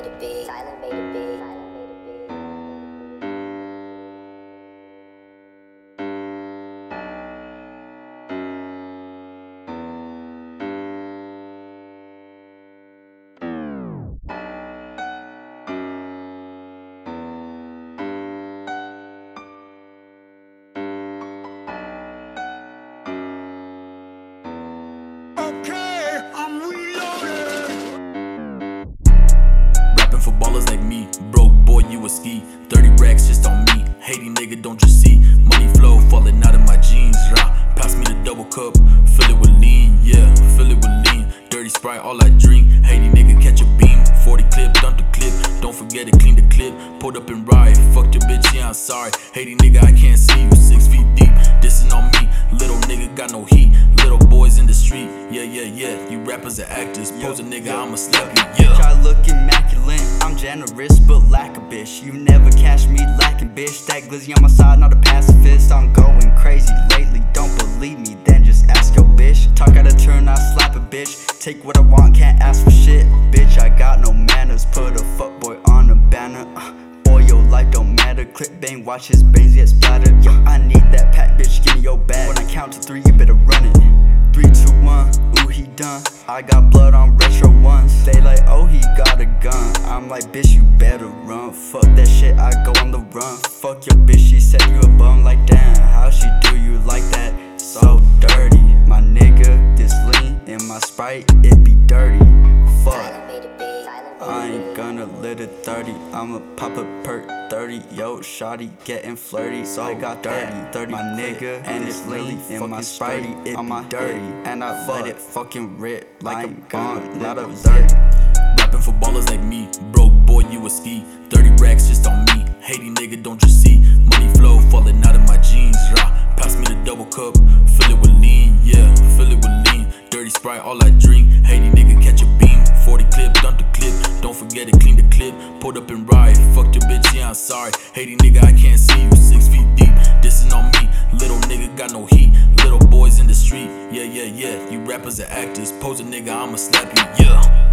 made a beat. Silent made a beat. Boy, you a ski. 30 racks just on me. Hating nigga, don't you see? Money flow falling out of my jeans. Rah. Pass me the double cup, fill it with lean, yeah, fill it with lean. Dirty sprite, all I drink. Hating nigga, catch a beam. 40 clip, dump the clip. Don't forget to clean the clip. Pulled up and ride. Fucked your bitch, yeah, I'm sorry. Hating nigga, I can't see you. Six feet yeah. You rappers are actors. Pose a nigga, I'ma slap you, yeah. Try look immaculate, I'm generous but lack a bitch. You never catch me lacking, bitch. That glizzy on my side, not a pacifist. I'm going crazy lately, don't believe me, then just ask your bitch. Talk out of turn, I slap a bitch. Take what I want, can't ask for shit. Bitch, I got no manners, put a fuckboy on a banner. Uh, Boy, your life don't matter. Clip bang, watch his brains get splattered. Done. I got blood on retro ones. They like, oh, he got a gun. I'm like, bitch, you better run. Fuck that shit, I go on the run. Fuck your bitch, she said you a bum. Like, damn, how she do ain't gonna let it 30. I'ma pop a perk 30. Yo, shawty getting flirty. So I oh, got dirty, 30 my nigga. And it's lean in my sprite. It on my dirty. And I let it fucking rip like a bomb. Not a dirt. Rapping for ballers like me, broke boy, you a ski. 30 racks just on me. Hating nigga, don't you see? Money flow falling out of my jeans. Rah. Pass me the double cup, fill it with lean, yeah, fill it with lean. Dirty sprite, all I drink. Forget to clean the clip. Pulled up and ride. Fucked your bitch, yeah, I'm sorry. Hating nigga, I can't see you. Six feet deep, dissing on me. Little nigga got no heat. Little boys in the street, yeah, yeah, yeah. You rappers are actors. Pose a nigga, I'ma slap you, yeah.